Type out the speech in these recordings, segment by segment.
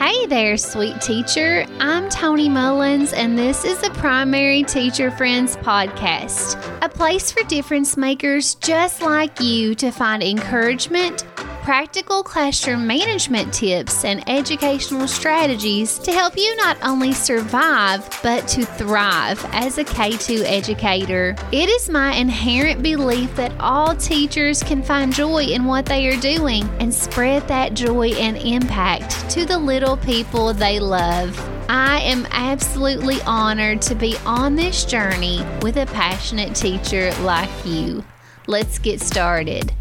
Hey there, sweet teacher. I'm Tony Mullins, and this is the Primary Teacher Friends podcast, a place for difference makers just like you to find encouragement, practical classroom management tips, and educational strategies to help you not only survive, but to thrive as a K2 educator. It is my inherent belief that all teachers can find joy in what they are doing and spread that joy and impact to the little people they love. I am absolutely honored to be on this journey with a passionate teacher like you. Let's get started.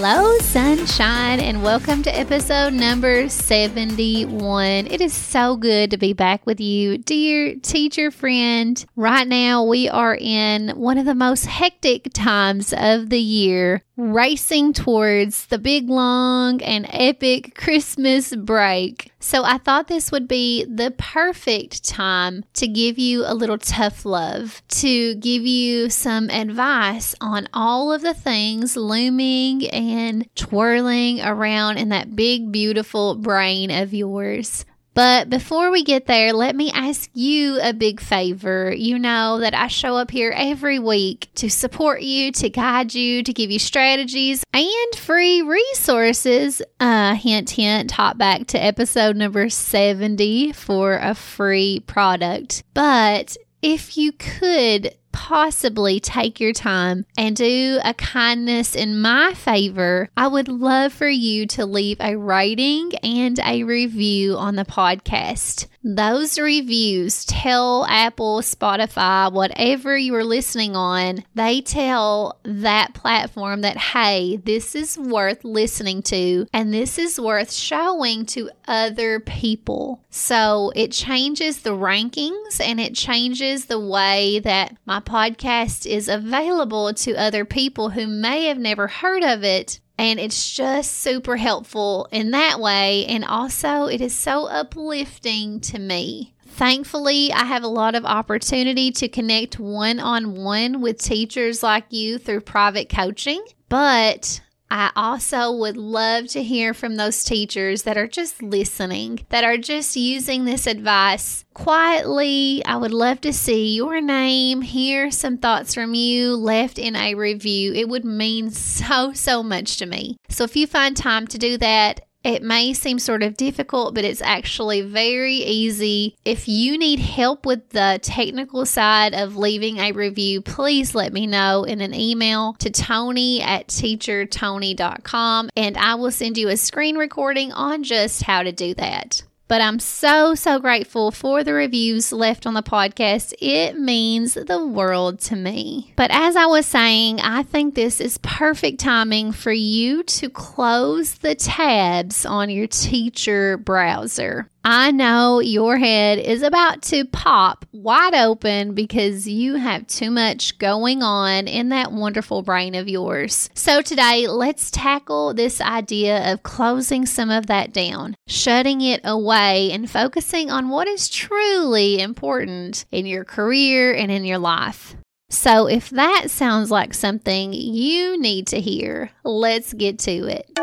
Hello, sunshine, and welcome to episode number 71. It is so good to be back with you, dear teacher friend. Right now, we are in one of the most hectic times of the year racing towards the big, long, and epic Christmas break. So I thought this would be the perfect time to give you a little tough love, to give you some advice on all of the things looming and twirling around in that big, beautiful brain of yours. But before we get there, let me ask you a big favor. You know that I show up here every week to support you, to guide you, to give you strategies and free resources. Uh, hint, hint, hop back to episode number 70 for a free product. But if you could possibly take your time and do a kindness in my favor, I would love for you to leave a rating and a review on the podcast. Those reviews tell Apple, Spotify, whatever you're listening on, they tell that platform that, hey, this is worth listening to and this is worth showing to other people. So it changes the rankings and it changes the way that my podcast is available to other people who may have never heard of it and it's just super helpful in that way. And also, it is so uplifting to me. Thankfully, I have a lot of opportunity to connect one on one with teachers like you through private coaching. But I also would love to hear from those teachers that are just listening, that are just using this advice quietly. I would love to see your name, hear some thoughts from you left in a review. It would mean so, so much to me. So if you find time to do that, it may seem sort of difficult, but it's actually very easy. If you need help with the technical side of leaving a review, please let me know in an email to Tony at teachertony.com and I will send you a screen recording on just how to do that. But I'm so, so grateful for the reviews left on the podcast. It means the world to me. But as I was saying, I think this is perfect timing for you to close the tabs on your teacher browser. I know your head is about to pop wide open because you have too much going on in that wonderful brain of yours. So, today, let's tackle this idea of closing some of that down, shutting it away, and focusing on what is truly important in your career and in your life. So, if that sounds like something you need to hear, let's get to it.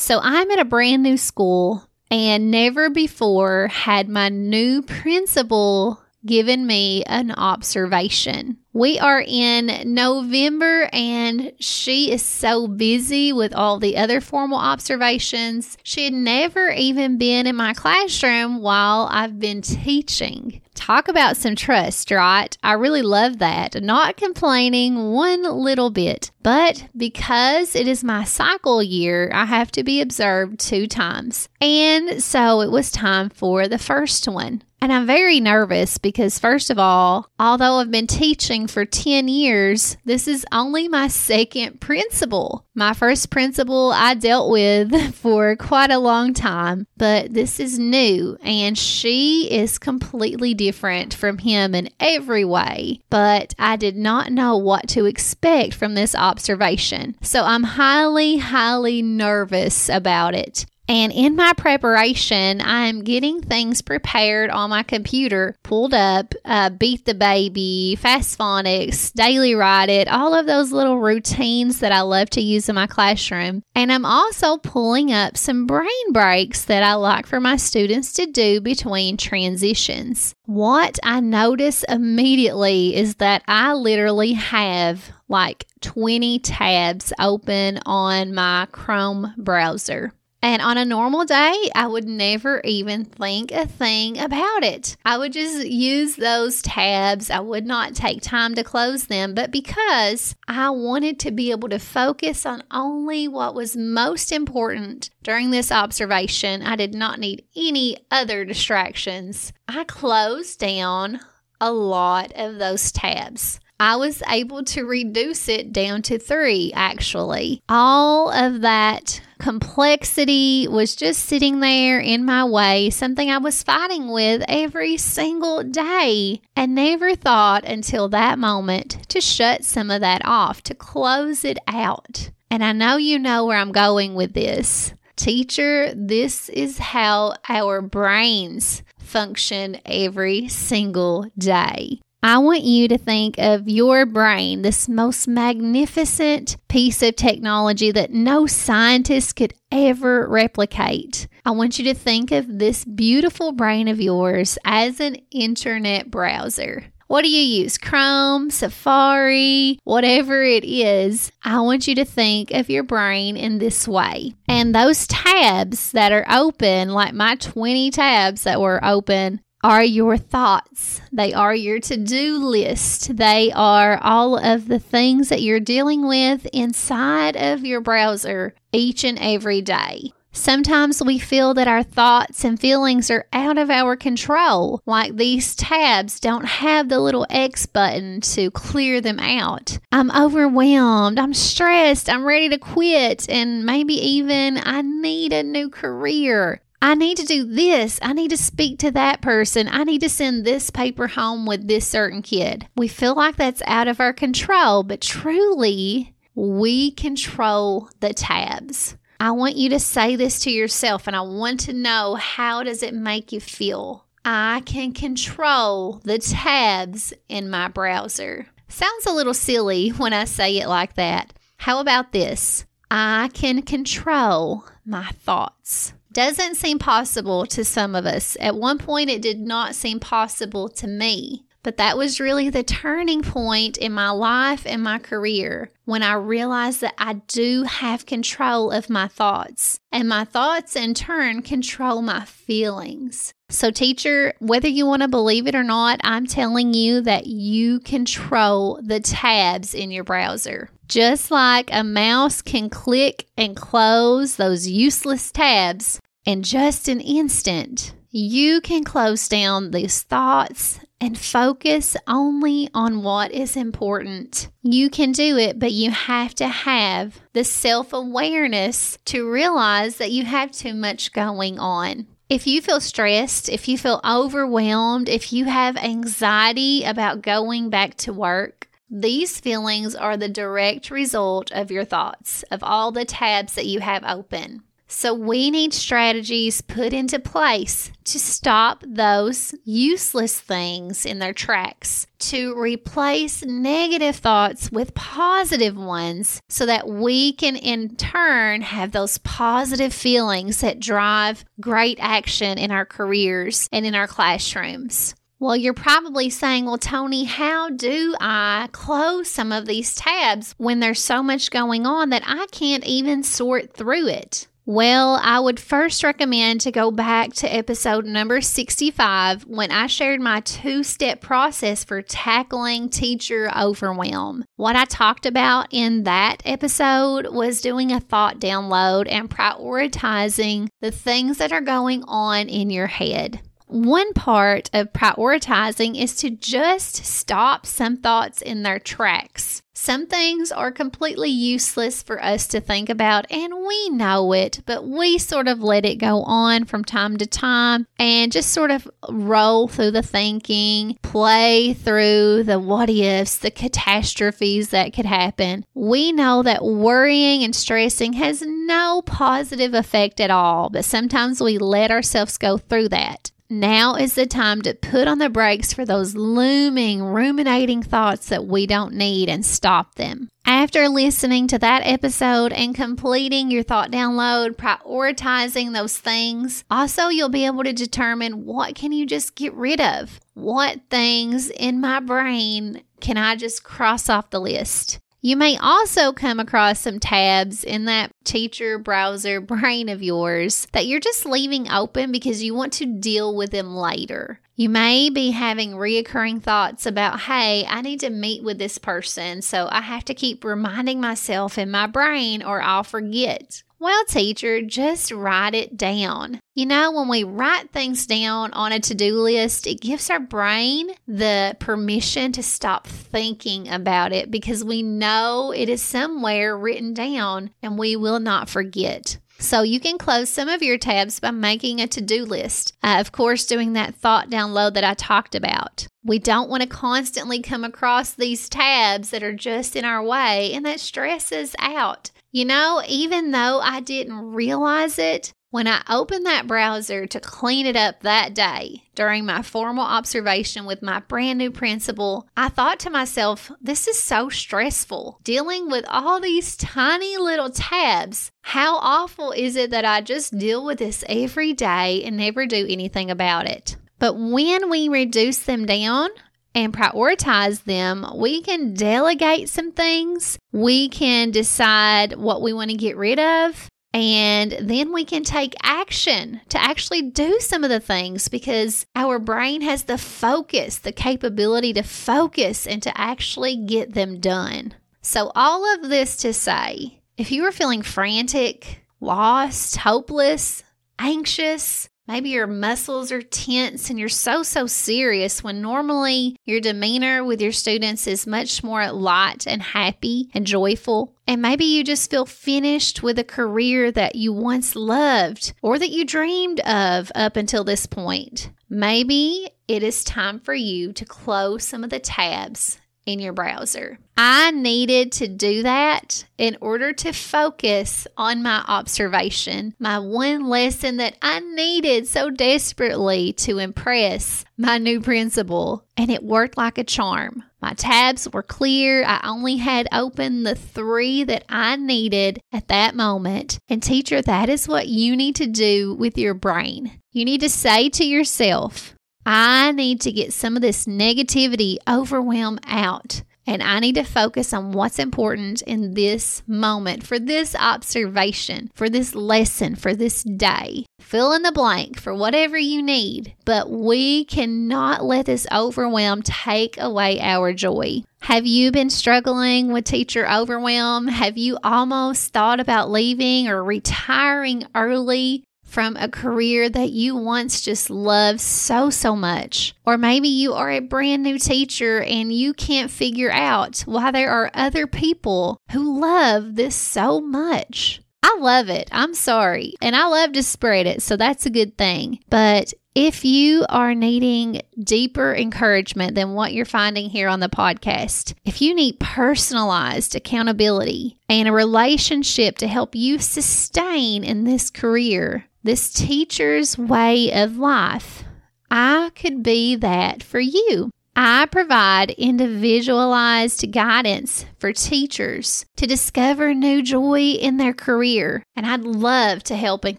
So I'm at a brand new school and never before had my new principal given me an observation. We are in November and she is so busy with all the other formal observations. She had never even been in my classroom while I've been teaching. Talk about some trust, right? I really love that. Not complaining one little bit. But because it is my cycle year, I have to be observed two times. And so it was time for the first one. And I'm very nervous because, first of all, although I've been teaching for 10 years, this is only my second principal. My first principal I dealt with for quite a long time, but this is new and she is completely different from him in every way. But I did not know what to expect from this observation. So I'm highly, highly nervous about it. And in my preparation, I'm getting things prepared on my computer, pulled up, uh, Beat the Baby, Fast Phonics, Daily Write It, all of those little routines that I love to use in my classroom. And I'm also pulling up some brain breaks that I like for my students to do between transitions. What I notice immediately is that I literally have like 20 tabs open on my Chrome browser. And on a normal day, I would never even think a thing about it. I would just use those tabs. I would not take time to close them. But because I wanted to be able to focus on only what was most important during this observation, I did not need any other distractions. I closed down a lot of those tabs. I was able to reduce it down to three, actually. All of that complexity was just sitting there in my way, something I was fighting with every single day, and never thought until that moment to shut some of that off, to close it out. And I know you know where I'm going with this. Teacher, this is how our brains function every single day. I want you to think of your brain, this most magnificent piece of technology that no scientist could ever replicate. I want you to think of this beautiful brain of yours as an internet browser. What do you use? Chrome, Safari, whatever it is. I want you to think of your brain in this way. And those tabs that are open, like my 20 tabs that were open, are your thoughts. They are your to do list. They are all of the things that you're dealing with inside of your browser each and every day. Sometimes we feel that our thoughts and feelings are out of our control, like these tabs don't have the little X button to clear them out. I'm overwhelmed, I'm stressed, I'm ready to quit, and maybe even I need a new career. I need to do this. I need to speak to that person. I need to send this paper home with this certain kid. We feel like that's out of our control, but truly, we control the tabs. I want you to say this to yourself and I want to know how does it make you feel? I can control the tabs in my browser. Sounds a little silly when I say it like that. How about this? I can control my thoughts doesn't seem possible to some of us. At one point, it did not seem possible to me. But that was really the turning point in my life and my career when I realized that I do have control of my thoughts, and my thoughts in turn control my feelings. So, teacher, whether you want to believe it or not, I'm telling you that you control the tabs in your browser. Just like a mouse can click and close those useless tabs in just an instant, you can close down these thoughts and focus only on what is important. You can do it, but you have to have the self awareness to realize that you have too much going on. If you feel stressed, if you feel overwhelmed, if you have anxiety about going back to work, these feelings are the direct result of your thoughts, of all the tabs that you have open. So, we need strategies put into place to stop those useless things in their tracks, to replace negative thoughts with positive ones so that we can in turn have those positive feelings that drive great action in our careers and in our classrooms. Well, you're probably saying, well, Tony, how do I close some of these tabs when there's so much going on that I can't even sort through it? Well, I would first recommend to go back to episode number 65 when I shared my two step process for tackling teacher overwhelm. What I talked about in that episode was doing a thought download and prioritizing the things that are going on in your head. One part of prioritizing is to just stop some thoughts in their tracks. Some things are completely useless for us to think about, and we know it, but we sort of let it go on from time to time and just sort of roll through the thinking, play through the what ifs, the catastrophes that could happen. We know that worrying and stressing has no positive effect at all, but sometimes we let ourselves go through that. Now is the time to put on the brakes for those looming, ruminating thoughts that we don't need and stop them. After listening to that episode and completing your thought download, prioritizing those things, also you'll be able to determine what can you just get rid of? What things in my brain can I just cross off the list? You may also come across some tabs in that teacher browser brain of yours that you're just leaving open because you want to deal with them later. You may be having reoccurring thoughts about, hey, I need to meet with this person, so I have to keep reminding myself in my brain or I'll forget. Well, teacher, just write it down. You know, when we write things down on a to do list, it gives our brain the permission to stop thinking about it because we know it is somewhere written down and we will not forget. So you can close some of your tabs by making a to do list. Uh, of course, doing that thought download that I talked about. We don't want to constantly come across these tabs that are just in our way, and that stresses out. You know, even though I didn't realize it, when I opened that browser to clean it up that day during my formal observation with my brand new principal, I thought to myself, this is so stressful. Dealing with all these tiny little tabs. How awful is it that I just deal with this every day and never do anything about it? But when we reduce them down, and prioritize them, we can delegate some things. We can decide what we want to get rid of. And then we can take action to actually do some of the things because our brain has the focus, the capability to focus and to actually get them done. So, all of this to say, if you are feeling frantic, lost, hopeless, anxious, Maybe your muscles are tense and you're so, so serious when normally your demeanor with your students is much more light and happy and joyful. And maybe you just feel finished with a career that you once loved or that you dreamed of up until this point. Maybe it is time for you to close some of the tabs in your browser. I needed to do that in order to focus on my observation, my one lesson that I needed so desperately to impress my new principal, and it worked like a charm. My tabs were clear. I only had open the three that I needed at that moment. And, teacher, that is what you need to do with your brain. You need to say to yourself, I need to get some of this negativity, overwhelm out. And I need to focus on what's important in this moment, for this observation, for this lesson, for this day. Fill in the blank for whatever you need, but we cannot let this overwhelm take away our joy. Have you been struggling with teacher overwhelm? Have you almost thought about leaving or retiring early? From a career that you once just loved so, so much. Or maybe you are a brand new teacher and you can't figure out why there are other people who love this so much. I love it. I'm sorry. And I love to spread it. So that's a good thing. But if you are needing deeper encouragement than what you're finding here on the podcast, if you need personalized accountability and a relationship to help you sustain in this career, this teacher's way of life. I could be that for you. I provide individualized guidance for teachers to discover new joy in their career, and I'd love to help and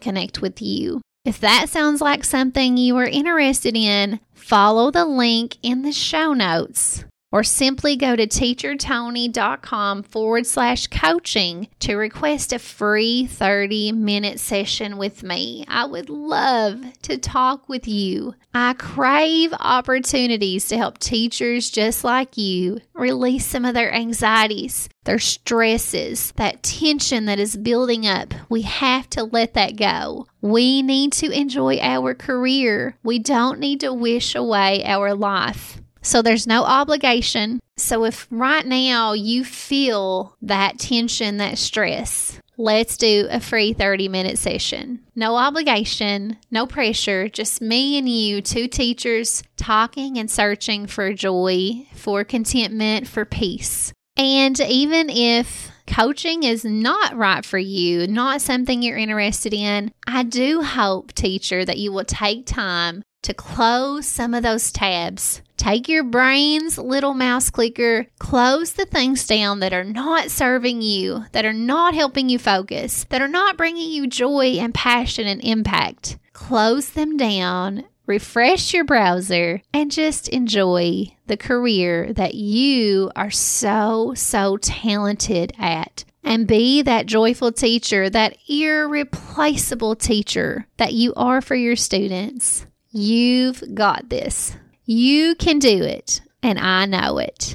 connect with you. If that sounds like something you are interested in, follow the link in the show notes or simply go to teachertony.com forward slash coaching to request a free 30 minute session with me. I would love to talk with you. I crave opportunities to help teachers just like you release some of their anxieties, their stresses, that tension that is building up. We have to let that go. We need to enjoy our career. We don't need to wish away our life. So there's no obligation. So if right now you feel that tension, that stress, let's do a free 30 minute session. No obligation, no pressure, just me and you, two teachers, talking and searching for joy, for contentment, for peace. And even if coaching is not right for you, not something you're interested in, I do hope, teacher, that you will take time to close some of those tabs. Take your brain's little mouse clicker, close the things down that are not serving you, that are not helping you focus, that are not bringing you joy and passion and impact. Close them down, refresh your browser, and just enjoy the career that you are so, so talented at and be that joyful teacher, that irreplaceable teacher that you are for your students. You've got this. You can do it, and I know it.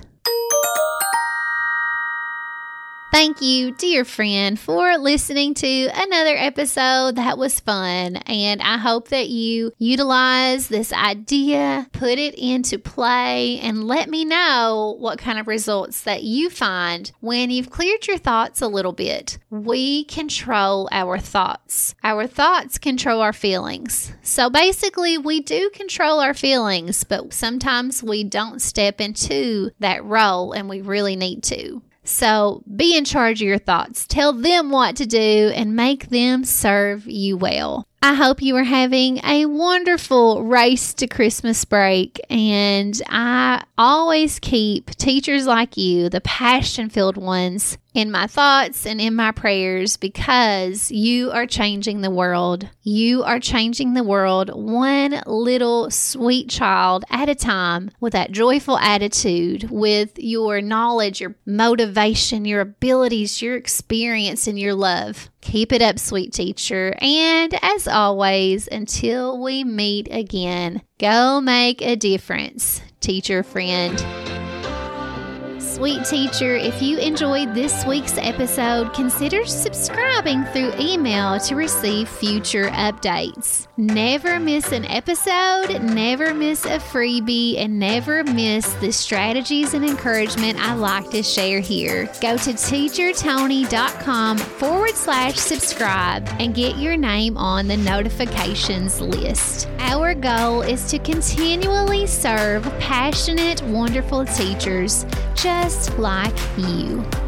Thank you, dear friend, for listening to another episode. That was fun. And I hope that you utilize this idea, put it into play, and let me know what kind of results that you find when you've cleared your thoughts a little bit. We control our thoughts, our thoughts control our feelings. So basically, we do control our feelings, but sometimes we don't step into that role and we really need to. So be in charge of your thoughts. Tell them what to do and make them serve you well. I hope you are having a wonderful race to Christmas break. And I always keep teachers like you, the passion filled ones, in my thoughts and in my prayers because you are changing the world. You are changing the world one little sweet child at a time with that joyful attitude, with your knowledge, your motivation, your abilities, your experience, and your love. Keep it up, sweet teacher. And as always, until we meet again, go make a difference, teacher friend. Sweet teacher, if you enjoyed this week's episode, consider subscribing through email to receive future updates. Never miss an episode, never miss a freebie, and never miss the strategies and encouragement I like to share here. Go to teachertony.com forward slash subscribe and get your name on the notifications list. Our goal is to continually serve passionate, wonderful teachers just like you.